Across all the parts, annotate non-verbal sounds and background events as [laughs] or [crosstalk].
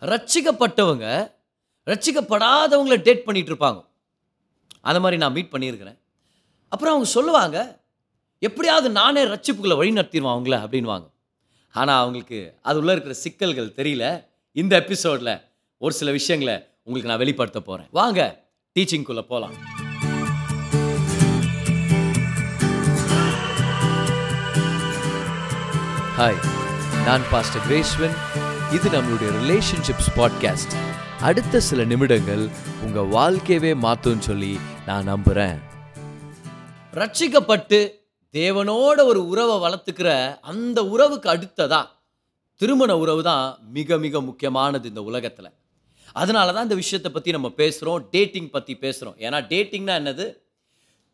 ரட்சிக்கப்பட்டவங்க ரட்சிக்கப்படாதவங்கள date பண்ணிகிட்டு இருப்பாங்க. அந்த மாதிரி நான் மீட் பண்ணியிருக்கிறேன். அப்புறம் அவங்க சொல்லுவாங்க எப்படியாவது நானே ரட்சிப்புக்குள்ளே வழி நடத்திடுவான் அவங்கள அப்படின்வாங்க ஆனால் அவங்களுக்கு அது உள்ளே இருக்கிற சிக்கல்கள் தெரியல. இந்த எபிசோடில் ஒரு சில விஷயங்களை உங்களுக்கு நான் வெளிப்படுத்த போகிறேன் வாங்க டீச்சிங்குள்ளே போகலாம் ஹாய் நான் பாஸ்டர் கிரேஸ்வன் இது நம்மளுடைய ரிலேஷன்ஷிப்ஸ் பாட்காஸ்ட் அடுத்த சில நிமிடங்கள் உங்கள் வாழ்க்கையவே மாற்றும் சொல்லி நான் நம்புகிறேன் ரட்சிக்கப்பட்டு தேவனோட ஒரு உறவை வளர்த்துக்கிற அந்த உறவுக்கு அடுத்ததா திருமண உறவு தான் மிக மிக முக்கியமானது இந்த உலகத்தில். அதனால தான் இந்த விஷயத்தை பற்றி நம்ம பேசுகிறோம் டேட்டிங் பற்றி பேசுகிறோம் ஏன்னா டேட்டிங்னா என்னது?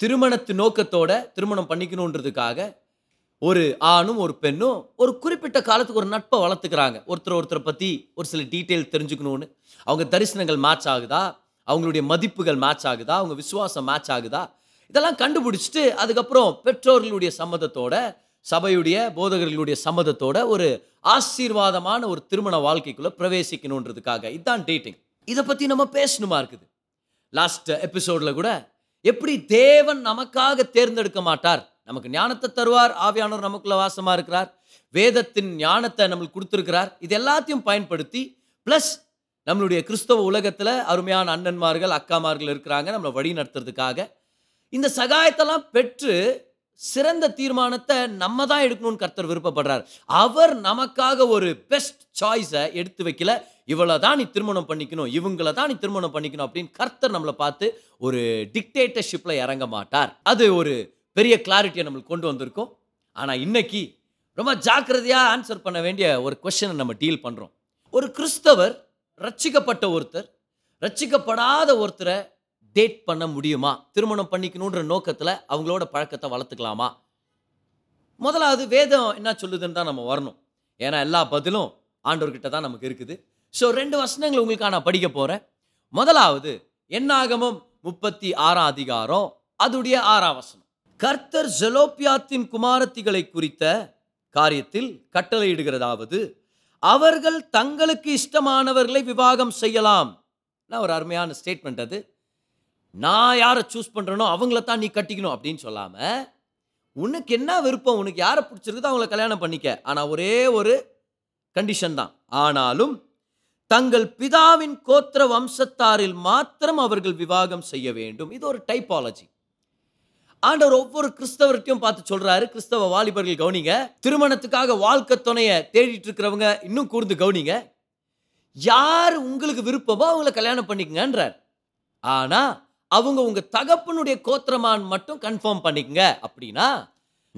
திருமணத்து நோக்கத்தோட திருமணம் பண்ணிக்கணுன்றதுக்காக ஒரு ஆணும் ஒரு பெண்ணும் ஒரு குறிப்பிட்ட காலத்துக்கு ஒரு நட்பை வளர்த்துக்கிறாங்க. ஒருத்தர் ஒருத்தரை பற்றி ஒரு சில டீட்டெயில் தெரிஞ்சுக்கணும்னு. அவங்க தரிசனங்கள் மேட்ச் ஆகுதா? அவங்களுடைய மதிப்புகள் மேட்ச் ஆகுதா? அவங்க விசுவாசம் மேட்ச் ஆகுதா? இதெல்லாம் கண்டுபிடிச்சிட்டு அதுக்கப்புறம் பெற்றோர்களுடைய சம்மதத்தோட சபையுடைய போதகர்களுடைய சம்மதத்தோட ஒரு ஆசீர்வாதமான ஒரு திருமண வாழ்க்கைக்குள்ளே பிரவேசிக்கணுன்றதுக்காக. இதுதான் டேட்டிங் இதை பற்றி நம்ம பேசணுமா இருக்குது? லாஸ்ட் எபிசோடில் கூட எப்படி தேவன் நமக்காக தேர்ந்தெடுக்க மாட்டார்? நமக்கு ஞானத்தை தருவார் ஆவியானவர் நமக்குள்ள வாசமாக இருக்கிறார். வேதத்தின் ஞானத்தை நம்மளுக்கு கொடுத்துருக்கிறார். இது எல்லாத்தையும் பயன்படுத்தி ப்ளஸ் நம்மளுடைய கிறிஸ்தவ உலகத்தில் அருமையான அண்ணன்மார்கள் அக்காமார்கள் இருக்கிறாங்க நம்மளை வழி நடத்துறதுக்காக. இந்த சகாயத்தெல்லாம் பெற்று சிறந்த தீர்மானத்தை நம்ம தான் எடுக்கணும்னு கர்த்தர் விருப்பப்படுறார். அவர் நமக்காக ஒரு பெஸ்ட் சாய்ஸை எடுத்து வைக்கல. இவளை தான் நீ திருமணம் பண்ணிக்கணும் இவங்கள தான் நீ திருமணம் பண்ணிக்கணும் அப்படின்னு கர்த்தர் நம்மளை பார்த்து ஒரு டிக்டேட்டர்ஷிப்பில் இறங்க மாட்டார். அது ஒரு பெரிய கிளாரிட்டியை நம்மளுக்கு கொண்டு வந்திருக்கோம். ஆனால் இன்னைக்கு ரொம்ப ஜாக்கிரதையாக ஆன்சர் பண்ண வேண்டிய ஒரு கொஷனை நம்ம டீல் பண்ணுறோம் ஒரு கிறிஸ்தவர் ரட்சிக்கப்பட்ட ஒருத்தர் ரட்சிக்கப்படாத ஒருத்தரை டேட் பண்ண முடியுமா? திருமணம் பண்ணிக்கணுன்ற நோக்கத்தில் அவங்களோட பழக்கத்தை வளர்த்துக்கலாமா? முதலாவது வேதம் என்ன சொல்லுதுன்னு தான் நம்ம வரணும். ஏன்னா எல்லா பதிலும் ஆண்டவர்கிட்ட தான் நமக்கு இருக்குது. ஸோ ரெண்டு வசனங்கள் உங்களுக்காக நான் படிக்க போகிறேன் முதலாவது என்னாகமும் முப்பத்தி ஆறாம் அதிகாரம் அதுடைய ஆறாம் வசனம். கர்த்தர் ஜெலோப்பியாத்தின் குமாரத்திகளை குறித்த காரியத்தில் கட்டளையிடுகிறதாவது அவர்கள் தங்களுக்கு இஷ்டமானவர்களை விவாகம் செய்யலாம். நான் ஒரு அருமையான ஸ்டேட்மெண்ட் அது. நான் யாரை சூஸ் பண்ணுறனோ அவங்கள தான் நீ கட்டிக்கணும் அப்படின்னு சொல்லாமல் உனக்கு என்ன விருப்பம் உனக்கு யாரை பிடிச்சிருக்குதோ அவங்கள கல்யாணம் பண்ணிக்க. ஆனால் ஒரே ஒரு கண்டிஷன் தான். ஆனாலும் தங்கள் பிதாவின் கோத்திர வம்சத்தாரில் மாத்திரம் அவர்கள் விவாகம் செய்ய வேண்டும். இது ஒரு டைப்பாலஜி ஆண்டவர் ஒவ்வொரு கிறிஸ்தவர்கிட்டையும் பார்த்து சொல்றாரு. கிறிஸ்தவ வாலிபர்கள் கவனிங்க. திருமணத்துக்காக வாழ்க்கை துணைய தேடிட்டு இருக்கிறவங்க இன்னும் கூர்ந்து கவனிங்க. யார் உங்களுக்கு விருப்பமோ அவங்கள கல்யாணம் பண்ணிக்கங்கன்றார். ஆனா அவங்க உங்க தகப்பனுடைய கோத்திரமான் மட்டும் கன்ஃபார்ம் பண்ணிக்கங்க. அப்படின்னா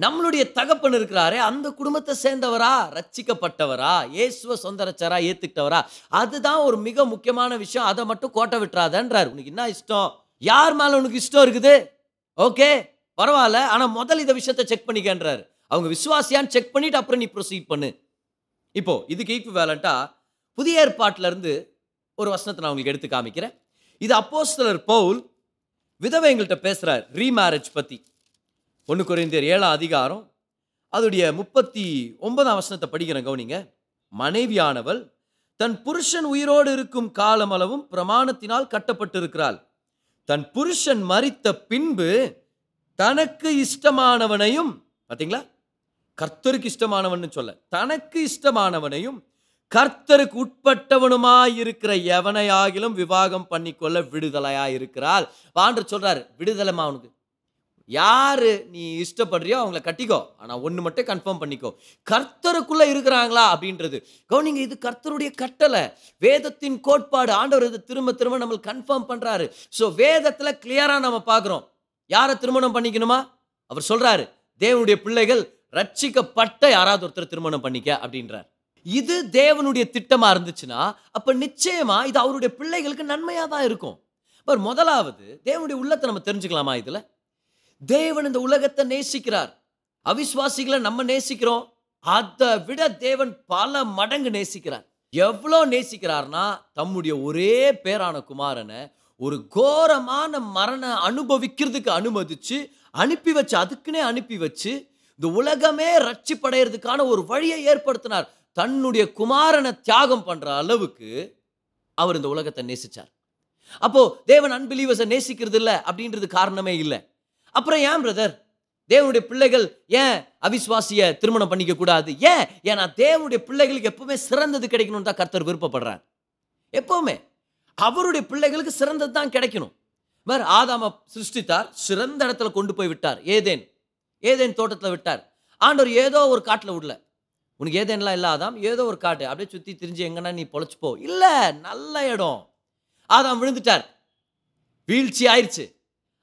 நம்மளுடைய தகப்பன் இருக்கிறாரே அந்த குடும்பத்தை சேர்ந்தவரா ரட்சிக்கப்பட்டவரா இயேசுவ சொந்தரச்சாரா ஏத்துக்கிட்டவரா அதுதான் ஒரு மிக முக்கியமான விஷயம். அதை மட்டும் கோட்டை விட்டுறாதன்றார். உனக்கு என்ன இஷ்டம்? யார் மேல உனக்கு இஷ்டம் இருக்குது? ஓகே பரவாயில்ல ஆனால் முதல் இதை விஷயத்த செக் பண்ணிக்கன்றாரு. அவங்க விசுவாசியான்னு செக் பண்ணிட்டு அப்புறம் நீ ப்ரொசீட் பண்ணு. இப்போ இதுக்கு ஈக்கு வேலண்டா புதிய ஏற்பாட்டிலேருந்து ஒரு வசனத்தை நான் உங்களுக்கு எடுத்து காமிக்கிறேன். இது அப்போஸ்தலர் பவுல் விதவை எங்கள்கிட்ட பேசுகிறார் ரீமேரேஜ் பற்றி ஒன்று குறைந்தர் ஏழாம் அதிகாரம் அதோடைய முப்பத்தி ஒன்பதாம் வசனத்தை படிக்கிறேன் கவுனிங்க. மனைவியானவள் தன் புருஷன் உயிரோடு இருக்கும் காலமளவும் பிரமாணத்தினால் கட்டப்பட்டிருக்கிறாள். தன் புருஷன் மறித்த பின்பு தனக்கு இஷ்டமானவனையும் பார்த்தீங்களா கர்த்தருக்கு இஷ்டமானவன் சொல்ல. தனக்கு இஷ்டமானவனையும் கர்த்தருக்கு உட்பட்டவனுமாய் இருக்கிற எவனையாகிலும் விவாகம் பண்ணிக்கொள்ள விடுதலையாக இருக்கிறாள் வாண்டு சொல்றாரு விடுதலைமா அவனுக்கு யாரு நீ இஷ்டப்படுறியோ அவங்கள கட்டிக்கோ. ஆனால் ஒன்று மட்டும் கன்ஃபார்ம் பண்ணிக்கோ. கர்த்தருக்குள்ளே இருக்கிறாங்களா அப்படின்றது. கவுனிங்க இது கர்த்தருடைய கட்டளை. வேதத்தின் கோட்பாடு ஆண்டவர் இது திரும்ப திரும்ப நம்மளுக்கு கன்ஃபார்ம் பண்ணுறாரு ஸோ வேதத்தில் கிளியராக நம்ம பார்க்குறோம். யாரை திருமணம் பண்ணிக்கணுமா? அவர் சொல்றாரு தேவனுடைய பிள்ளைகள் ரட்சிக்கப்பட்ட யாராவது ஒருத்தர் திருமணம் பண்ணிக்க அப்படின்றார். இது தேவனுடைய திட்டமா இருந்துச்சுன்னா அப்ப நிச்சயமா இது அவருடைய பிள்ளைகளுக்கு நன்மையா தான் இருக்கும். பட் முதலாவது தேவனுடைய உள்ளத்தை நம்ம தெரிஞ்சுக்கலாமா இதுல? தேவன் இந்த உலகத்தை நேசிக்கிறார். அவிஸ்வாசிகளை நம்ம நேசிக்கிறோம். அதை விட தேவன் பல மடங்கு நேசிக்கிறார். எவ்வளோ நேசிக்கிறார்னா தம்முடைய ஒரே பேரான குமாரனை ஒரு கோரமான மரண அனுபவிக்கிறதுக்கு அனுமதிச்சு அனுப்பி வச்சு அதுக்குன்னே அனுப்பி வச்சு இந்த உலகமே ரட்சிப்படைகிறதுக்கான ஒரு வழியை ஏற்படுத்தினார். தன்னுடைய குமாரனை தியாகம் பண்ற அளவுக்கு அவர் இந்த உலகத்தை நேசிச்சார். அப்போ தேவன் அன்பிலீவர்ஸை நேசிக்கிறது இல்லை அப்படின்றது காரணமே இல்லை. அப்புறம் ஏன் பிரதர் தேவனுடைய பிள்ளைகள் ஏன் அவிஸ்வாசிய திருமணம் பண்ணிக்க கூடாது? ஏன்? ஏன்னா தேவனுடைய பிள்ளைகளுக்கு எப்பவுமே சிறந்தது கிடைக்கணும்னு தான் கர்த்தர் விருப்பப்படுறார். எப்பவுமே. அவருடைய பிள்ளைகளுக்கு சிறந்தது தான் கிடைக்கணும். வேறு ஆதாம சிருஷ்டித்தார் சிறந்த இடத்துல கொண்டு போய் விட்டார். ஏதேன் ஏதேன் தோட்டத்தில் விட்டார். ஆண்டவர் ஏதோ ஒரு காட்டில் விடல. உனக்கு ஏதேன்லாம் இல்லை ஆதாம்? ஏதோ ஒரு காட்டு அப்படியே சுற்றி திரிஞ்சு எங்கன்னா நீ பொழைச்சிப்போ இல்லை நல்ல இடம். ஆதாம் விழுந்துட்டார். வீழ்ச்சி ஆயிடுச்சு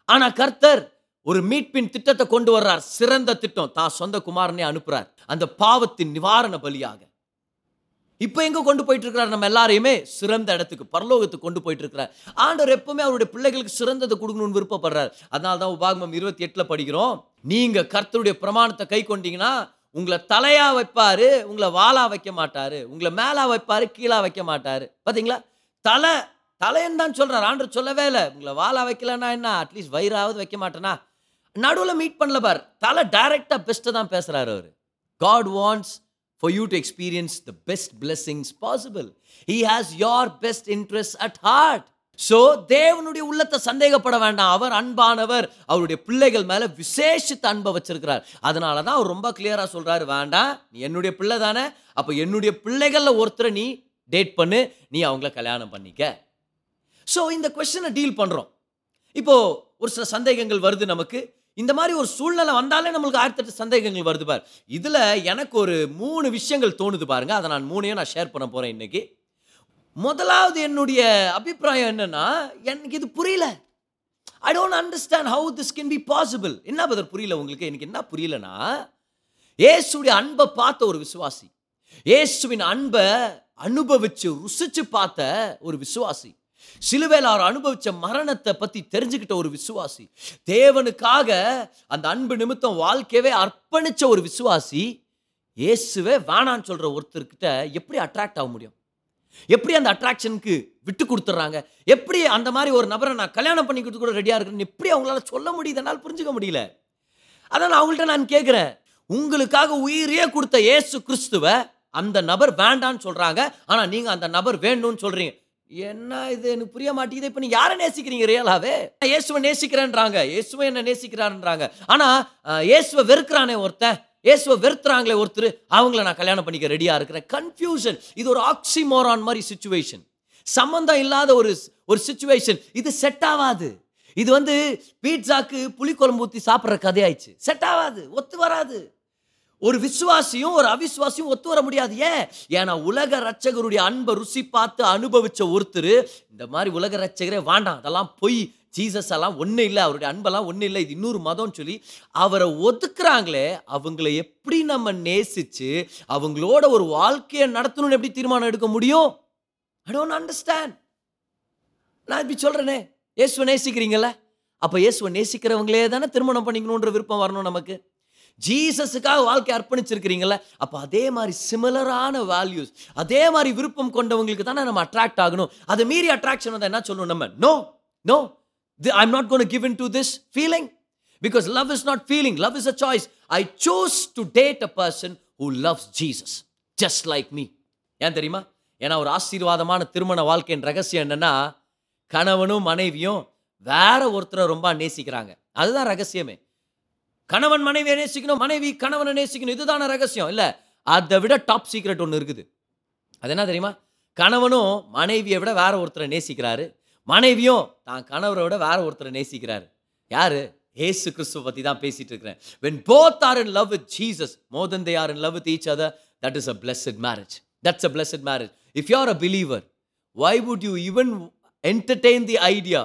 ஆனால் கர்த்தர் ஒரு மீட்பின் திட்டத்தை கொண்டு வர்றார். சிறந்த திட்டம். தான் சொந்த குமாரனே அனுப்புறார். அந்த பாவத்தின் நிவாரண பலியாக. இப்போ எங்கே கொண்டு போயிட்டு இருக்கிறார் நம்ம எல்லாரையுமே? சிறந்த இடத்துக்கு பரலோகத்துக்கு கொண்டு போயிட்டு இருக்கிறார் ஆண்டவர் எப்பவுமே அவருடைய பிள்ளைகளுக்கு சிறந்ததை கொடுக்கணும்னு விருப்பப்படுறார். அதனால தான் உபாகமம் இருபத்தி எட்டில் படிக்கிறோம். நீங்கள் கர்த்தருடைய பிரமாணத்தை கை கொண்டீங்கன்னா உங்களை தலையா வைப்பார் உங்களை வாளா வைக்க மாட்டார் உங்களை மேலா வைப்பார் கீழா வைக்க மாட்டார். பார்த்தீங்களா தலை தலைன்னு தான் சொல்கிறார் ஆண்டர் சொல்லவே இல்லை. உங்களை வாளா வைக்கலன்னா என்ன? அட்லீஸ்ட் வயிறாவது வைக்க மாட்டேனா? நடுவில் மீட் பண்ணல பார். தலை டைரெக்டாக பெஸ்ட்டை தான் பேசுகிறார் அவர். God wants for you to experience the best blessings possible. He has your best interests at heart. So தேவனுடைய உள்ளத்தை சந்தேகப்பட வேண்டாம். அவர் அன்பானவர். அவருடைய பிள்ளைகள் மேலே விசேஷித்த அன்பை வச்சிருக்கிறார். அதனால தான் அவர் ரொம்ப கிளியராக சொல்கிறாரு வேண்டாம். நீ என்னுடைய பிள்ளை தானே. அப்போ என்னுடைய பிள்ளைகளில் ஒருத்தரை நீ டேட் பண்ணு. நீ அவங்கள கல்யாணம் பண்ணிக்க. ஸோ இந்த கொஷனை டீல் பண்ணுறோம் இப்போது ஒரு சில சந்தேகங்கள் வருது நமக்கு. இந்த மாதிரி ஒரு சூழ்நிலை வந்தாலே நம்மளுக்கு ஆயிரத்தெட்டு சந்தேகங்கள் வருது பார். இதில் எனக்கு ஒரு மூணு விஷயங்கள் தோணுது பாருங்கள் அதை நான் மூணையும் நான் ஷேர் பண்ண போகிறேன் இன்றைக்கி முதலாவது என்னுடைய அபிப்பிராயம் என்னன்னா எனக்கு இது புரியல. I don't understand how this can be possible என்ன பதர் புரியல உங்களுக்கு? எனக்கு என்ன புரியலனா இயேசுடைய அன்பை பார்த்த ஒரு விசுவாசி இயேசுவின் அன்பை அனுபவிச்சு ருசிச்சு பார்த்த ஒரு விசுவாசி சிலுவையில் அவர் அனுபவிச்ச மரணத்தை பற்றி தெரிஞ்சுக்கிட்ட ஒரு விசுவாசி தேவனுக்காக அந்த அன்பு நிமித்தம் வாழ்க்கையவே அர்ப்பணிச்ச ஒரு விசுவாசி இயேசுவே வேணான்னு சொல்கிற ஒருத்தர்கிட்ட எப்படி அட்ராக்ட் ஆக முடியும்? எப்படி அந்த அட்ராக்ஷனுக்கு விட்டு கொடுத்துட்றாங்க எப்படி அந்த மாதிரி ஒரு நபரை நான் கல்யாணம் பண்ணி கொடுத்து கூட ரெடியாக இருக்கிறேன்னு எப்படி அவங்களால சொல்ல முடியுது? என்னால் புரிஞ்சுக்க முடியல. அதான் அவங்கள்ட்ட நான் கேட்குறேன் உங்களுக்காக உயிரையே கொடுத்த இயேசு கிறிஸ்துவை அந்த நபர் வேண்டான்னு சொல்கிறாங்க ஆனால் நீங்கள் அந்த நபர் வேணும்னு சொல்கிறீங்க என்ன இது? எனக்கு புரிய மாட்டேங்குது. இப்போ நீ யாரை நேசிக்கிறீங்க ரியலாவே? இயேசுவை நேசிக்கிறேன்றாங்க. இயேசுவை என்ன நேசிக்கிறான்றாங்க ஆனால் இயேசுவை வெறுக்கிறானே ஒருத்தன். இயேசுவை வெறுத்துறாங்களே ஒருத்தர். அவங்கள நான் கல்யாணம் பண்ணிக்க ரெடியாக இருக்கிறேன். கன்ஃபியூஷன் இது ஒரு ஆக்சிமோரான் மாதிரி சுச்சுவேஷன் சம்மந்தம் இல்லாத ஒரு ஒரு சுச்சுவேஷன் இது செட் ஆகாது. இது வந்து பீட்சாக்கு புளிக்குழம்பு ஊற்றி சாப்பிட்ற கதையாயிடுச்சு. செட் ஆகாது. ஒத்து வராது. ஒரு விசுவாசியும் ஒரு அவிசுவாசியும் ஒத்து வர முடியாது. ஏன்? ஏன்னா உலக ரட்சகருடைய அன்பை ருசி பார்த்து அனுபவிச்ச ஒருத்தர் இந்த மாதிரி உலக ரட்சகரே வேண்டாம் அதெல்லாம் பொய். ஜீசஸ் எல்லாம் ஒன்றும் இல்லை அவருடைய அன்பெல்லாம் ஒன்றும் இல்லை இது இன்னொரு மதம்னு சொல்லி அவரை ஒதுக்குறாங்களே அவங்கள எப்படி நம்ம நேசித்து அவங்களோட ஒரு வாழ்க்கையை நடத்தணும்னு எப்படி தீர்மானம் எடுக்க முடியும்? ஐ டோன்ட் அண்டர்ஸ்டாண்ட் நான் இப்படி சொல்கிறேனே இயேசுவை நேசிக்கிறீங்கள அப்போ இயேசுவை நேசிக்கிறவங்களே தானே திருமணம் பண்ணிக்கணுன்ற விருப்பம் வரணும் நமக்கு? ஜீசஸுக்காக வாழ்க்கை அர்ப்பணிச்சிருக்கிறீங்களே? அப்போ அதே மாதிரி சிமிலரான வேல்யூஸ் அதே மாதிரி விருப்பம் கொண்டவங்களுக்கு தானே நம்ம அட்ராக்ட் ஆகணும். அதை மீறி அட்ராக்ஷன் வந்தால் என்ன சொல்லணும் நம்ம? No no I'm not gonna give in to this feeling because love is not feeling love is a choice I choose to date a person who loves Jesus just like me ஏன் தெரியுமா? ஏன்னா ஒரு ஆசீர்வாதமான திருமண வாழ்க்கையின் ரகசியம் என்னன்னா கணவனும் மனைவியும் வேற ஒருத்தரை ரொம்ப நேசிக்கிறாங்க. அதுதான் ரகசியமே. கணவன் மனைவியை நேசிக்கணும் மனைவி கணவனை நேசிக்கணும் இதுதான ரகசியம் இல்லை அதை விட டாப் சீக்ரெட் ஒன்று இருக்குது அது என்ன தெரியுமா கணவனும் மனைவியை விட வேற ஒருத்தரை நேசிக்கிறாரு மனைவியும் தான் கணவரை விட வேற ஒருத்தரை நேசிக்கிறாரு யாரு ஏசு கிறிஸ்துவ பற்றி தான் பேசிட்டு இருக்கிறேன் when both are in love with Jesus more they are in love with each other that is a blessed marriage that's a blessed marriage if you are a believer why would you even entertain the idea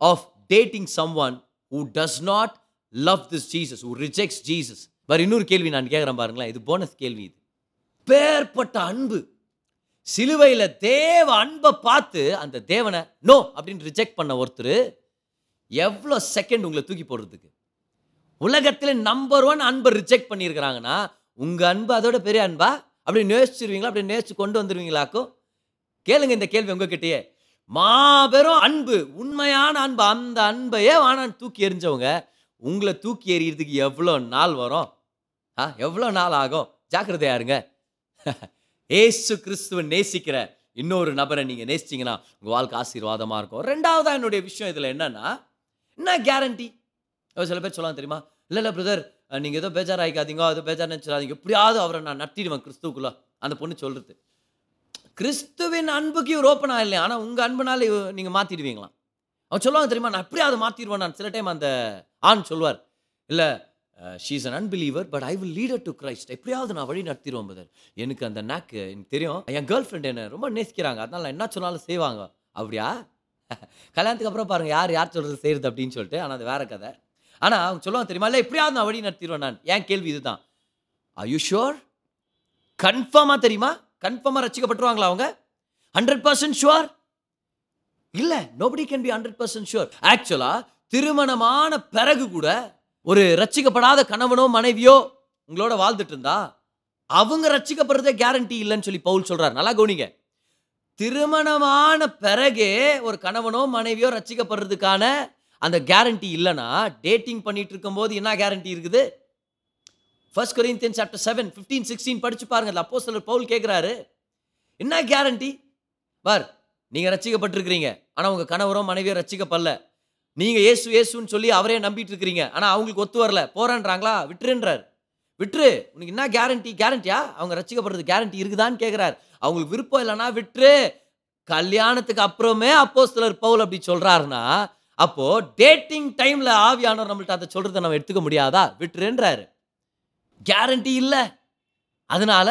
of dating someone who does not love this Jesus who rejects Jesus வேறு இன்னொரு கேள்வி நான் கேட்குறேன் பாருங்களேன். இது bonus கேள்வி இது. பேர்பட்ட அன்பு. சிலுவையில் தேவ அன்பை பார்த்து அந்த தேவனை நோ அப்படின்னு ரிஜெக்ட் பண்ண ஒருத்தர் எவ்வளோ செகண்ட் உங்களை தூக்கி போடுறதுக்கு. உலகத்தில் நம்பர் ஒன் அன்பை ரிஜெக்ட் பண்ணியிருக்கிறாங்கன்னா உங்கள் அன்பு அதோட பெரிய அன்பா? அப்படி நேசிச்சிருவீங்களா? அப்படி நேசிச்சு கொண்டு வந்துடுவீங்களாக்கும் கேளுங்க இந்த கேள்வி உங்ககிட்டயே. மாபெரும் அன்பு உண்மையான அன்பு. அந்த அன்பையே வானான்னு தூக்கி எறிஞ்சவங்க உங்களை தூக்கி எறியறதுக்கு எவ்வளோ நாள் வரும்? ஆ எவ்வளோ நாள் ஆகும்? ஜாக்கிரதையா இருங்க. [laughs] ஏசு கிறிஸ்துவை நேசிக்கிற இன்னொரு நபரை நீங்கள் நேசிச்சீங்கன்னா உங்கள் வாழ்க்கை ஆசீர்வாதமாக இருக்கும். ரெண்டாவதாக என்னுடைய விஷயம் இதில் என்னன்னா என்ன கேரண்டி சில பேர் சொல்லலாம் தெரியுமா? இல்லை இல்லை பிரதர் நீங்கள் ஏதோ பேஜார் ஆகிக்காதீங்க அது பேஜார் நினச்சிடாதீங்க எப்படியாவது அவரை நான் நட்டிடுவேன் கிறிஸ்துக்குள்ளே அந்த பொண்ணு சொல்கிறது கிறிஸ்துவின் அன்புக்கு இவர் ஓப்பன் ஆகலையா ஆனால் உங்கள் அன்புனால நீங்கள் மாற்றிடுவீங்களாம் அவன் சொல்லுவாங்க தெரியுமா? நான் எப்படியாவது மாற்றிடுவேன் நான். சில டைம் அந்த ஆண் சொல்வார் இல்லை she's an unbeliever but I will lead her to Christ எப்படியாவது நான் வழி நடத்திடுவோம் பதர் எனக்கு அந்த நாக்கு எனக்கு தெரியும். என் கேர்ள் ஃப்ரெண்ட் என்ன ரொம்ப நேசிக்கிறாங்க. அதனால் நான் என்ன சொன்னாலும் செய்வாங்க. அப்படியா? [laughs] கல்யாணத்துக்கு அப்புறம் பாருங்கள் யார் யார் சொல்கிறது செய்கிறது அப்படின்னு சொல்லிட்டு. ஆனால் அது வேற கதை. ஆனால் அவங்க சொல்லுவாங்க தெரியுமா? இல்லை எப்படியாவது நான் வழி நடத்திடுவேன் நான். என் கேள்வி இதுதான். ஐ யூ ஷோர் கன்ஃபார்மாக தெரியுமா? கன்ஃபார்மாக ரசிக்கப்பட்டுருவாங்களா அவங்க? ஹண்ட்ரட் பர்சன்ட் ஷுவர் இல்லை nobody can be hundred percent sure ஆக்சுவலாக திருமணமான பிறகு கூட ஒரு ரட்சிக்கப்படாத கணவனோ மனைவியோ உங்களோட வாழ்ந்துட்டு இருந்தா அவங்க ரச்சிக்கப்படுறதே கேரண்டி இல்லைன்னு சொல்லி பவுல் சொல்கிறார் நல்லா கவனிங்க. திருமணமான பிறகே ஒரு கணவனோ மனைவியோ ரச்சிக்கப்படுறதுக்கான அந்த கேரண்டி இல்லைன்னா டேட்டிங் பண்ணிட்டு இருக்கும்போது என்ன கேரண்டி இருக்குது? First Corinthian chapter seven fifteen sixteen படிச்சு பாருங்க. அப்போ சிலர் பவுல் கேட்குறாரு என்ன கேரண்டி பார் நீங்கள் ரச்சிக்கப்பட்டிருக்கிறீங்க ஆனால் உங்கள் கணவரோ மனைவியோ ரட்சிக்கப்படல நீங்கள் ஏசு இயேசுன்னு சொல்லி அவரே நம்பிட்டு இருக்கிறீங்க ஆனால் அவங்களுக்கு ஒத்து வரல. போறேன்றாங்களா? விட்டுருன்றார். விட்டுரு. உனக்கு என்ன கேரண்டி கேரண்டியா அவங்க ரசிக்கப்படுறது கேரண்டி இருக்குதான்னு கேட்குறாரு அவங்களுக்கு விருப்பம் இல்லைன்னா விட்டுரு. கல்யாணத்துக்கு அப்புறமே அப்போ சிலர் பவுல் அப்படி சொல்கிறாருன்னா அப்போது டேட்டிங் டைமில் ஆவியானவர் நம்மள்ட்ட அதை சொல்கிறத நம்ம எடுத்துக்க முடியாதா? விட்டுருன்றாரு. கேரண்டி இல்லை. அதனால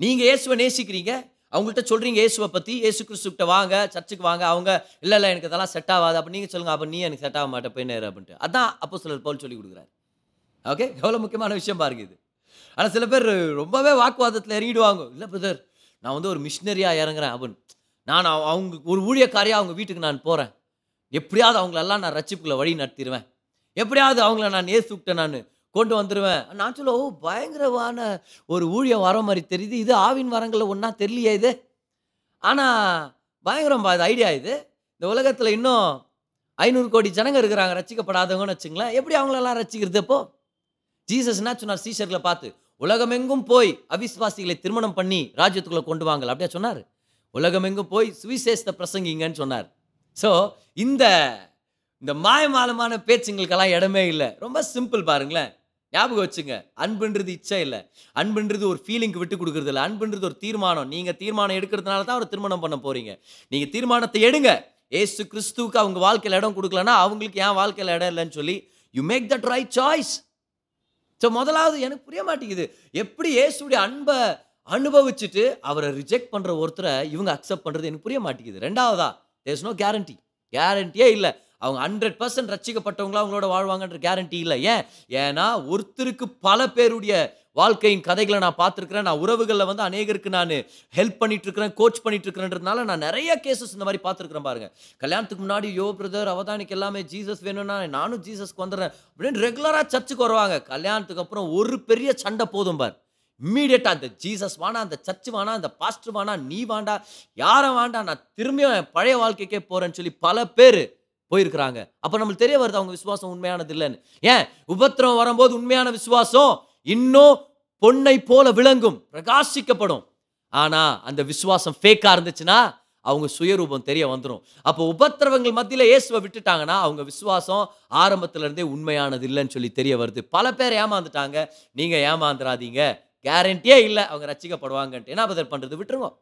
நீங்கள் இயேசுவை நேசிக்கிறீங்க. அவங்கள்ட்ட சொல்கிறீங்க இயேசுவை பற்றி இயேசு கிறிஸ்துக்கிட்ட வாங்க சர்ச்சுக்கு வாங்க. அவங்க இல்லை இல்லை எனக்கு இதெல்லாம் செட் ஆகாது. அப்போ நீங்கள் சொல்லுங்கள் அப்போ நீ எனக்கு செட் ஆக மாட்டேன் போய் நேரம் அப்படின்ட்டு. அதான் அப்போ சிலர் போல் சொல்லி கொடுக்குறாரு. ஓகே எவ்வளோ முக்கியமான விஷயம் பாருங்க இது. ஆனால் சில பேர் ரொம்பவே வாக்குவாதத்தில் இறங்கிடுவாங்க. இல்லை பிரதர் நான் வந்து ஒரு மிஷினரியாக இறங்குறேன். அப்படின்னு. நான் அவ- அவங்க ஒரு ஊழியக்காரியாக அவங்க வீட்டுக்கு நான் போகிறேன் எப்படியாவது அவங்களெல்லாம் நான் ரட்சிப்புக்குள்ள வழி நடத்திடுவேன். எப்படியாவது அவங்கள நான் ஏசுக்கிட்டேன் நான் கொண்டு வந்துடுவேன் நான் சொல்ல ஓ பயங்கரமான ஒரு ஊழியம் வர மாதிரி தெரியுது. இது ஆவின் வரங்களில் ஒன்றா தெரியலையே இது? ஆனால் பயங்கரம் இது ஐடியா இது. இந்த உலகத்தில் இன்னும் ஐநூறு கோடி ஜனங்க இருக்கிறாங்க ரசிக்கப்படாதவங்கன்னு வச்சுங்களேன் எப்படி அவங்களெல்லாம் ரசிக்கிறது அப்போ ஜீசஸ் என்ன சொன்னார்? சீஷர்களை பார்த்து உலகமெங்கும் போய் அவிஸ்வாசிகளை திருமணம் பண்ணி ராஜ்யத்துக்குள்ளே கொண்டு வாங்கல அப்படியா சொன்னார். உலகமெங்கும் போய் சுவிசேஷத்தை பிரசங்கிங்கன்னு சொன்னார். ஸோ இந்த இந்த மாயமாலமான பேச்சுங்களுக்கெல்லாம் இடமே இல்லை. ரொம்ப சிம்பிள் பாருங்களேன். ஞாபகம் வச்சுங்க. அன்புன்றது இச்சை இல்லை. அன்புன்றது ஒரு ஃபீலிங்க்கு விட்டு கொடுக்குறது இல்லை. அன்புன்றது ஒரு தீர்மானம். நீங்கள் தீர்மானம் எடுக்கிறதுனால தான் ஒரு திருமணம் பண்ண போகிறீங்க நீங்கள் தீர்மானத்தை எடுங்க. ஏசு கிறிஸ்துவுக்கு அவங்க வாழ்க்கையில் இடம் கொடுக்கலன்னா அவங்களுக்கு ஏன் வாழ்க்கையில் இடம் இல்லைன்னு சொல்லி you make that right choice so முதலாவது எனக்கு புரிய மாட்டேங்குது. எப்படி ஏசுடைய அன்பை அனுபவிச்சுட்டு அவரை ரிஜெக்ட் பண்ணுற ஒருத்தரை இவங்க அக்செப்ட் பண்ணுறது எனக்கு புரிய மாட்டேங்குது. ரெண்டாவதா தேர்ஸ் நோ கேரண்டி கேரண்டியே இல்லை. அவங்க ஹண்ட்ரட் பர்சன்ட் ரட்சிக்கப்பட்டவங்களா அவங்களோட வாழ்வாங்கன்ற கேரண்டி இல்லை. ஏன்? ஏன்னா ஒருத்தருக்கு பல பேருடைய வாழ்க்கையின் கதைகளை நான் பார்த்துருக்குறேன். நான் உறவுகளில் வந்து அநேகருக்கு நான் ஹெல்ப் பண்ணிட்டு இருக்கிறேன் கோச் பண்ணிட்டு இருக்கிறேன்றதுனால நான் நிறைய கேசஸ் இந்த மாதிரி பார்த்துருக்குறேன் பாருங்க. கல்யாணத்துக்கு முன்னாடி யோ பிரதர் அவதானிக்கு எல்லாமே ஜீசஸ் வேணும்னா நானும் ஜீசஸ்க்கு வந்துடுறேன். அப்படின்னு ரெகுலராக சர்ச்சுக்கு வருவாங்க. கல்யாணத்துக்கு அப்புறம் ஒரு பெரிய சண்டை போதும் பார். இம்மீடியட்டாக அந்த ஜீசஸ் வானா அந்த சர்ச் வானா அந்த பாஸ்டர் வானா நீ வாண்டா யாரை வாண்டா நான் திரும்பியும் என் பழைய வாழ்க்கைக்கே போகிறேன்னு சொல்லி பல பேர் போயிருக்கிறாங்க. அப்போ நம்மளுக்கு தெரிய வருது அவங்க விசுவாசம் உண்மையானது இல்லைன்னு. ஏன்? உபத்திரம் வரும்போது உண்மையான விசுவாசம் இன்னும் பொன்னை போல விளங்கும் பிரகாசிக்கப்படும். ஆனால் அந்த விசுவாசம் ஃபேக்காக இருந்துச்சுன்னா அவங்க சுயரூபம் தெரிய வந்துடும் அப்போ உபத்திரவங்கள் மத்தியில் இயேசுவை விட்டுட்டாங்கன்னா அவங்க விசுவாசம் ஆரம்பத்துலேருந்தே உண்மையானது இல்லைன்னு சொல்லி தெரிய வருது. பல பேர் ஏமாந்துட்டாங்க. நீங்கள் ஏமாந்துடாதீங்க கேரண்டியே இல்லை. அவங்க ரசிக்கப்படுவாங்கன்ட்டு. என்ன பதில் பண்ணுறது விட்டுருவோம்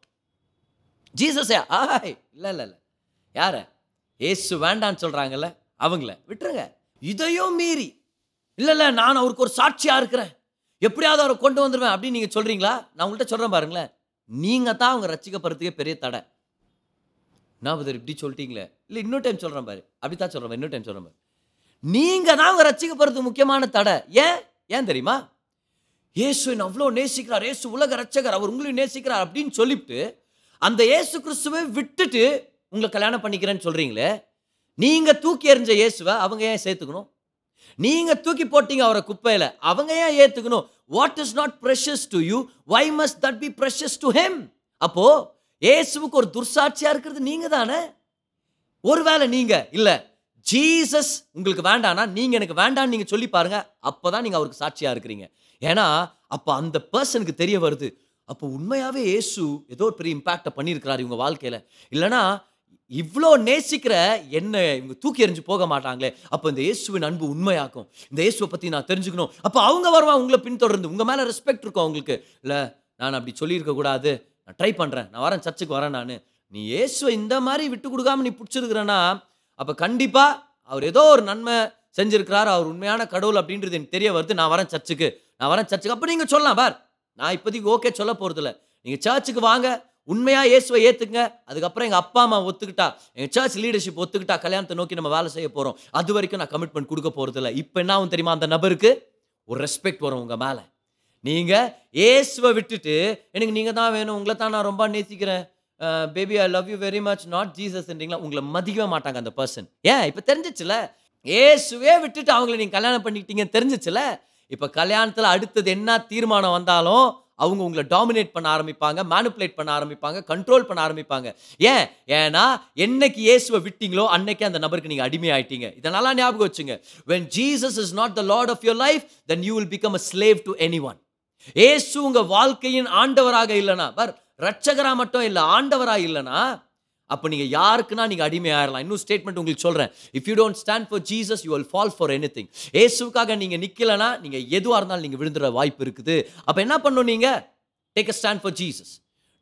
ஜீசஸ் ஆய் இல்லை இல்லை இல்லை. யாரை? ஏசு வேண்டான்னு சொல்கிறாங்கல்ல அவங்கள விட்டுருங்க. இதையும் மீறி. இல்லை இல்லை நான் அவருக்கு ஒரு சாட்சியாக இருக்கிறேன். எப்படியாவது அவரை கொண்டு வந்துடுவேன் அப்படின்னு நீங்கள் சொல்கிறீங்களா நான் உங்கள்கிட்ட சொல்கிறேன் பாருங்களேன். நீங்கள் தான் அவங்க ரசிக்கப்படுறதுக்கே பெரிய தடை. நான் பதர் இப்படி சொல்லிட்டீங்களே? இல்லை இன்னொரு டைம் சொல்கிறேன் பாரு. அப்படி தான் சொல்கிறேன் இன்னொரு டைம் சொல்றேன் பாரு. நீங்கள் தான் அவங்க ரசிக்கப்படுறதுக்கு முக்கியமான தடை. ஏன்? ஏன் தெரியுமா? இயேசு என்னை அவ்வளோ நேசிக்கிறார். இயேசு உலக ரட்சகர். அவர் உங்களையும் நேசிக்கிறார் அப்படின்னு சொல்லிவிட்டு அந்த இயேசு கிறிஸ்துவை விட்டுட்டு உங்களை கல்யாணம் பண்ணிக்கிறேன்னு சொல்கிறீங்களே நீங்கள் தூக்கி எறிஞ்ச இயேசுவை அவங்க ஏன் சேர்த்துக்கணும்? நீங்கள் தூக்கி போட்டீங்க அவரை குப்பையில் அவங்க ஏன் ஏற்றுக்கணும் what is not precious to you why must that be precious to him அப்போது இயேசுவுக்கு ஒரு துர்சாட்சியாக இருக்கிறது நீங்கள் தானே? ஒருவேளை நீங்கள் இல்லை ஜீசஸ் உங்களுக்கு வேண்டானா நீங்கள் எனக்கு வேண்டான்னு நீங்கள் சொல்லி பாருங்கள் அப்போ தான் நீங்கள் அவருக்கு சாட்சியாக இருக்கிறீங்க. ஏன்னா அப்போ அந்த பர்சனுக்கு தெரிய வருது அப்போ உண்மையாகவே இயேசு ஏதோ ஒரு பெரிய இம்பேக்டை பண்ணியிருக்கிறார் இவங்க வாழ்க்கையில். இல்லைன்னா இவ்வளோ நேசிக்கிற என்ன இவங்க தூக்கி எறிஞ்சு போக மாட்டாங்களே. அப்போ இந்த இயேசுவின் அன்பு உண்மையாக்கும். இந்த இயேசுவை பற்றி நான் தெரிஞ்சுக்கணும். அப்போ அவங்க வருவா உங்களை பின்தொடர்ந்து. உங்கள் மேலே ரெஸ்பெக்ட் இருக்கும் அவங்களுக்கு. இல்லை நான் அப்படி சொல்லியிருக்க கூடாது. நான் ட்ரை பண்ணுறேன் நான் வரேன் சர்ச்சுக்கு வரேன் நான். நீ இயேசுவை இந்த மாதிரி விட்டு கொடுக்காம நீ பிடிச்சிருக்கிறேன்னா அப்போ கண்டிப்பாக அவர் ஏதோ ஒரு நன்மை செஞ்சிருக்கிறார். அவர் உண்மையான கடவுள் அப்படின்றது எனக்கு தெரிய வருது. நான் வரேன் சர்ச்சுக்கு. நான் வரேன் சர்ச்சுக்கு. அப்போ நீங்கள் சொல்லலாம் பார். நான் இப்போதைக்கு ஓகே சொல்ல போகிறதில்ல நீங்கள் சர்ச்சுக்கு வாங்க. உண்மையாக இயேசுவை ஏற்றுக்குங்க அதுக்கப்புறம் எங்கள் அப்பா அம்மா ஒத்துக்கிட்டா எங்கள் சர்ச் லீடர்ஷிப் ஒத்துக்கிட்டா கல்யாணத்தை நோக்கி நம்ம வேலை செய்ய போகிறோம் அது வரைக்கும் நான் கமிட்மெண்ட் கொடுக்க போகிறதில்ல இப்போ என்ன ஆகும் தெரியுமா? அந்த நபருக்கு ஒரு ரெஸ்பெக்ட் வரும் உங்கள் மேலே. நீங்கள் இயேசுவை விட்டுட்டு எனக்கு நீங்கள் தான் வேணும் உங்களை தான் நான் ரொம்ப நேசிக்கிறேன். Baby I love you very much not ஜீசஸ்ன்றீங்களா உங்களை மதிக்கவே மாட்டாங்க அந்த பர்சன் ஏன்? இப்போ தெரிஞ்சிச்சுல? ஏசுவே விட்டுட்டு அவங்கள நீங்கள் கல்யாணம் பண்ணிக்கிட்டீங்கன்னு தெரிஞ்சிச்சுல? இப்போ கல்யாணத்தில் அடுத்தது என்ன தீர்மானம் வந்தாலும் அவங்க உங்களை டாமினேட் பண்ண ஆரம்பிப்பாங்க மேனுப்புலேட் பண்ண ஆரம்பிப்பாங்க கண்ட்ரோல் பண்ண ஆரம்பிப்பாங்க. ஏன்? ஏன்னா என்னைக்கு இயேசுவை விட்டீங்களோ அன்னைக்கே அந்த நபருக்கு நீங்கள் அடிமையாயிட்டீங்க. இதை நல்லா ஞாபகம் வச்சுங்க. When Jesus is not the lord of your life then you will become a slave to anyone Yesu உங்கள் வாழ்க்கையின் ஆண்டவராக இல்லைனா பர் ரட்சகரா மட்டும் இல்லை ஆண்டவராக இல்லைனா அப்போ நீங்கள் யாருக்குன்னா நீங்க அடிமையாயிரலாம். இன்னும் ஸ்டேட்மெண்ட் உங்களுக்கு சொல்கிறேன் if you don't stand for Jesus you will fall for anything ஏசுக்காக நீங்கள் நிற்கலைன்னா நீங்கள் எதுவாக இருந்தாலும் நீங்கள் விழுந்துற வாய்ப்பு இருக்குது. அப்போ என்ன பண்ணும் நீங்கள் take a stand for Jesus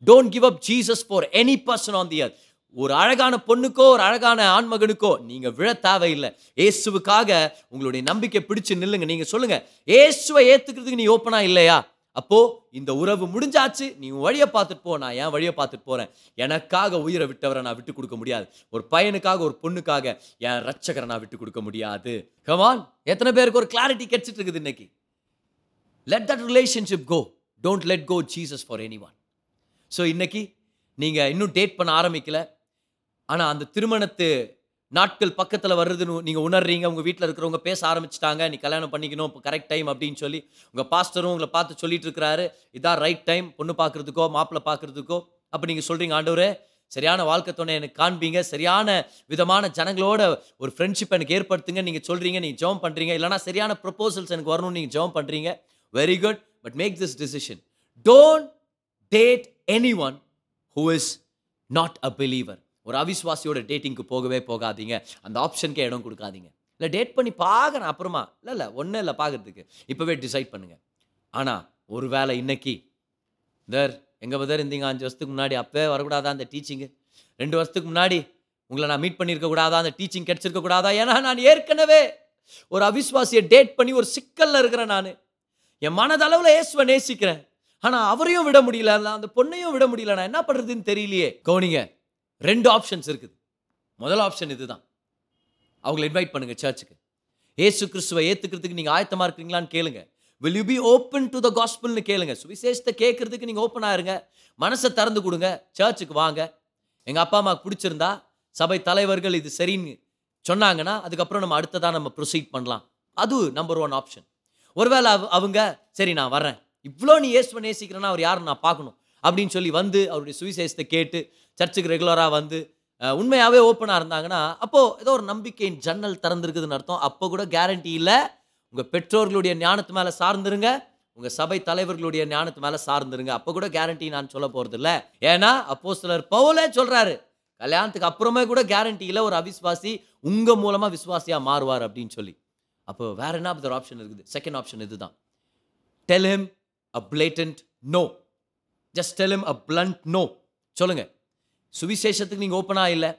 don't give up Jesus for any person on the earth ஒரு அழகான பொண்ணுக்கோ ஒரு அழகான ஆண்மகனுக்கோ நீங்கள் விழ தேவையில்லை. ஏசுவுக்காக உங்களுடைய நம்பிக்கை பிடிச்சு நில்லுங்க. நீங்கள் சொல்லுங்கள் ஏசுவை ஏற்றுக்கிறதுக்கு நீ ஓப்பனாக இல்லையா? அப்போ இந்த உறவு முடிஞ்சாச்சு நீ வழியை பார்த்துட்டு போ நான் என் வழியை பார்த்துட்டு போறேன். எனக்காக உயிரை விட்டவரை நான் விட்டு கொடுக்க முடியாது. ஒரு பையனுக்காக ஒரு பொண்ணுக்காக என் ரட்சகரை நான் விட்டு கொடுக்க முடியாது. கமான் எத்தனை பேருக்கு ஒரு கிளாரிட்டி கிடைச்சிட்டு இருக்குது இன்னைக்கு? Let that relationship go don't let go Jesus for anyone so இன்னைக்கு நீங்கள் இன்னும் டேட் பண்ண ஆரம்பிக்கல. ஆனால் அந்த திருமணத்து நாட்கள் பக்கத்தில் வருதுன்னு நீங்கள் உணர்றீங்க உங்கள் வீட்டில் இருக்கிறவங்க பேச ஆரம்பிச்சிட்டாங்க நீ கல்யாணம் பண்ணிக்கணும் இப்போ கரெக்ட் டைம் அப்படின்னு சொல்லி உங்கள் பாஸ்டரும் உங்களை பார்த்து சொல்லிட்டு இருக்கிறாரு. இதான் ரைட் டைம் பொண்ணு பார்க்குறதுக்கோ மாப்பிள்ளை பார்க்குறதுக்கோ அப்போ நீங்கள் சொல்கிறீங்க ஆண்டவரே. சரியான வாழ்க்கை துணை எனக்கு காண்பீங்க. சரியான விதமான ஜனங்களோட ஒரு ஃப்ரெண்ட்ஷிப் எனக்கு ஏற்படுத்துங்க. நீங்கள் சொல்கிறீங்க நீங்கள் ஜெபம் பண்ணுறீங்க இல்லைனா சரியான ப்ரொபோசல்ஸ் எனக்கு வரணும்னு நீங்கள் ஜெபம் பண்ணுறீங்க very good but make this decision don't date anyone who is not a believer ஒரு அவிஸ்வாசியோட டேட்டிங்க்கு போகவே போகாதீங்க. அந்த ஆப்ஷனுக்கே இடம் கொடுக்காதீங்க. இல்லை டேட் பண்ணி பார்க்குறேன் அப்புறமா. இல்லை இல்லை ஒன்றும் இல்லை பார்க்கறதுக்கு. இப்போவே டிசைட் பண்ணுங்கள் ஆனால் ஒரு வேலை இன்னைக்கு தர் எங்கே பதர் இருந்தீங்க? அஞ்சு வருஷத்துக்கு முன்னாடி அப்பவே வரக்கூடாதா அந்த டீச்சிங்கு ரெண்டு வருஷத்துக்கு முன்னாடி உங்களை நான் மீட் பண்ணியிருக்க கூடாதா? அந்த டீச்சிங் கிடச்சிருக்கக்கூடாதா ஏன்னா நான் ஏற்கனவே ஒரு அவிஸ்வாசியை டேட் பண்ணி ஒரு சிக்கலில் இருக்கிறேன் நான். என் மனதளவில் இயேசுவை நேசிக்கிறேன். ஆனால் அவரையும் விட முடியல. அந்த பொண்ணையும் விட முடியல. நான் என்ன பண்ணுறதுன்னு தெரியலையே. கவுனிங்க. ரெண்டு ஆப்ஷன்ஸ் இருக்குது. முதல் ஆப்ஷன் இதுதான். அவங்கள இன்வைட் பண்ணுங்க சர்ச்சுக்கு ஏசு கிறிஸ்துவை ஏற்றுக்கிறதுக்கு நீங்கள் ஆயத்தமாக இருக்கிறீங்களான்னு கேளுங்க. Will you be open to the காஸ்பிள்னு கேளுங்க. சுவிசேஷத்தை கேட்குறதுக்கு நீங்கள் ஓப்பன் ஆயிருங்க மனசை திறந்து கொடுங்க. சர்ச்சுக்கு வாங்க. எங்கள் அப்பா அம்மாவுக்கு பிடிச்சிருந்தா சபை தலைவர்கள் இது சரின்னு சொன்னாங்கன்னா அதுக்கப்புறம் நம்ம அடுத்ததாக நம்ம ப்ரொசீட் பண்ணலாம். அது நம்பர் ஒன் ஆப்ஷன் ஒருவேளை அவ- அவங்க சரி நான் வர்றேன். இவ்வளோ நீ ஏசுவன் நேசிக்கிறேன்னா அவர் யாரும் நான் பார்க்கணும். அப்படின்னு சொல்லி வந்து அவருடைய சுவிசேஷத்தை கேட்டு சர்ச்சுக்கு ரெகுலராக வந்து உண்மையாகவே ஓப்பனாக இருந்தாங்கன்னா அப்போது ஏதோ ஒரு நம்பிக்கையின் ஜன்னல் திறந்துருக்குதுன்னு அர்த்தம். அப்போ கூட கேரண்டி இல்லை. உங்கள் பெற்றோர்களுடைய ஞானத்து மேலே சார்ந்துருங்க. உங்கள் சபை தலைவர்களுடைய ஞானத்து மேலே சார்ந்துருங்க. அப்போ கூட கேரண்டி நான் சொல்ல போகிறது இல்லை ஏன்னா அப்போ சிலர் பவுலே சொல்கிறாரு கல்யாணத்துக்கு அப்புறமே கூட கேரண்டி இல்லை. ஒரு அவிஸ்வாசி உங்கள் மூலமாக விசுவாசியாக மாறுவார் அப்படின்னு சொல்லி. அப்போ வேற என்ன ஒரு ஆப்ஷன் இருக்குது? செகண்ட் ஆப்ஷன் இதுதான். Tell him a blatant no just tell him a blunt no சொல்லுங்கள் சுவிசேஷத்துக்கு நீங்கள் ஓப்பனாக இல்லை.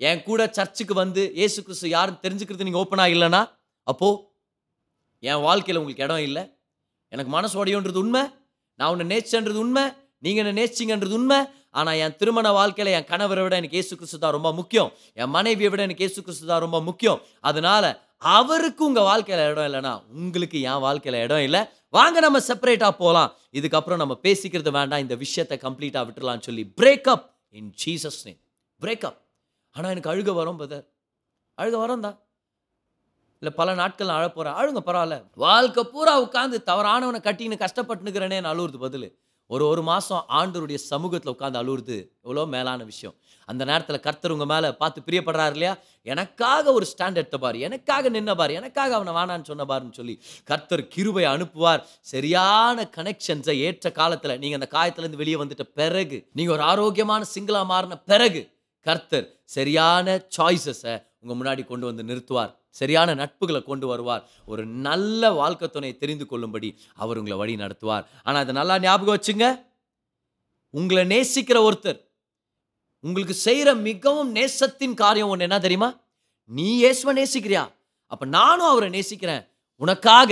என் கூட சர்ச்சுக்கு வந்து இயேசு கிறிஸ்து யாரும் தெரிஞ்சுக்கிறது நீங்கள் ஓப்பனாக இல்லைன்னா அப்போது என் வாழ்க்கையில் உங்களுக்கு இடம் இல்லை. எனக்கு மனசு உடையுன்றது உண்மை. நான் உன்னை நேச்சன்றது உண்மை. நீங்கள் என்ன நேச்சிங்கன்றது உண்மை. ஆனால் என் திருமண வாழ்க்கையில் என் கணவரை விட எனக்கு ஏசு கிறிஸ்து தான் ரொம்ப முக்கியம். என் மனைவியை விட எனக்கு ஏசு கிறிஸ்து தான் ரொம்ப முக்கியம். அதனால அவருக்கு உங்கள் வாழ்க்கையில் இடம் இல்லைன்னா உங்களுக்கு என் வாழ்க்கையில் இடம் இல்லை. வாங்க நம்ம செப்பரேட்டாக போகலாம் இதுக்கப்புறம் நம்ம பேசிக்கிறது வேண்டாம். இந்த விஷயத்தை கம்ப்ளீட்டாக விட்டுறலாம்னு சொல்லி breakup in Jesus name breakup ஆனால் எனக்கு அழுக வரும் பதர் அழுக வரும் தான் இல்லை பல நாட்கள் நான் அழ போகிறேன் அழுங்க பரவாயில்ல. வாழ்க்கை பூரா உட்காந்து தவறானவனை கட்டின்னு கஷ்டப்பட்டுனுக்கிறேனே நான் அழுகுறது பதில். ஒரு ஒரு மாதம் ஆண்டருடைய சமூகத்தில் உட்காந்து அழுவுறது எவ்வளோ மேலான விஷயம். அந்த நேரத்தில் கர்த்தர் உங்கள் மேலே பார்த்து பிரியப்படுறாரு இல்லையா? எனக்காக ஒரு ஸ்டாண்ட் எடுத்த பார் எனக்காக நின்ன பார் எனக்காக அவனை வேணான்னு சொன்ன பாருன்னு சொல்லி கர்த்தர் கிருபை அனுப்புவார். சரியான கனெக்ஷன்ஸை ஏற்ற காலத்தில் நீங்கள் அந்த காயத்துலேருந்து வெளியே வந்துட்ட பிறகு நீங்கள் ஒரு ஆரோக்கியமான சிங்கிளாக மாறின பிறகு கர்த்தர் சரியான சாய்ஸஸை உங்கள் முன்னாடி கொண்டு வந்து நிறுத்துவார். சரியான நட்புகளை கொண்டு வருவார். ஒரு நல்ல வாழ்க்கை துணையை தெரிந்து கொள்ளும்படி அவர் உங்களை வழி நடத்துவார். ஆனால் அதை நல்லா ஞாபகம் வச்சுங்க. உங்களை நேசிக்கிற ஒருத்தர் உங்களுக்கு செய்கிற மிகவும் நேசத்தின் காரியம் ஒன்று என்ன தெரியுமா? நீ இயேசுவை நேசிக்கிறியா? அப்போ நானும் அவரை நேசிக்கிறேன். உனக்காக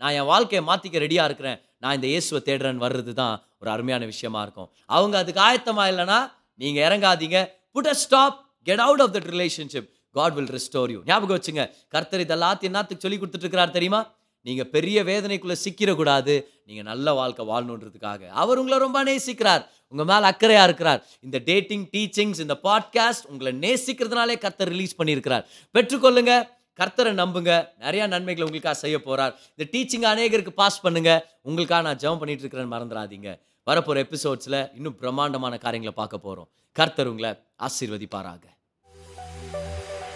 நான் என் வாழ்க்கையை மாற்றிக்க ரெடியாக இருக்கிறேன். நான் இந்த இயேசுவை தேடுறேன்னு வர்றது தான் ஒரு அருமையான விஷயமா இருக்கும். அவங்க அதுக்கு ஆயத்தமாக இல்லைன்னா நீங்கள் இறங்காதீங்க. Put a stop get out of that relationship God will restore you ஞாபகம் வச்சுங்க கர்த்தர் இதெல்லாத்தையும் என்னத்துக்கு சொல்லி கொடுத்துட்ருக்கிறார் தெரியுமா? நீங்கள் பெரிய வேதனைக்குள்ளே சிக்கிடக்கூடாது. நீங்கள் நல்ல வாழ்க்கை வாழணுன்றதுக்காக. அவர் உங்களை ரொம்ப நேசிக்கிறார். உங்கள் மேலே அக்கறையாக இருக்கிறார். இந்த டேட்டிங் டீச்சிங்ஸ் இந்த பாட்காஸ்ட் உங்களை நேசிக்கிறதுனாலே கர்த்தர் ரிலீஸ் பண்ணியிருக்கிறார். பெற்றுக்கொள்ளுங்க. கர்த்தரை நம்புங்க. நிறையா நன்மைகளை உங்களுக்காக செய்ய போகிறார் இந்த டீச்சிங் அநேகருக்கு பாஸ் பண்ணுங்க. உங்களுக்காக நான் ஜெபம் பண்ணிட்டு இருக்கிறேன்னு மறந்துடாதீங்க. வரப்போகிற எபிசோட்ஸில் இன்னும் பிரம்மாண்டமான காரியங்களை பார்க்க போகிறோம் கர்த்தர் உங்களை ஆசீர்வதிப்பாராக.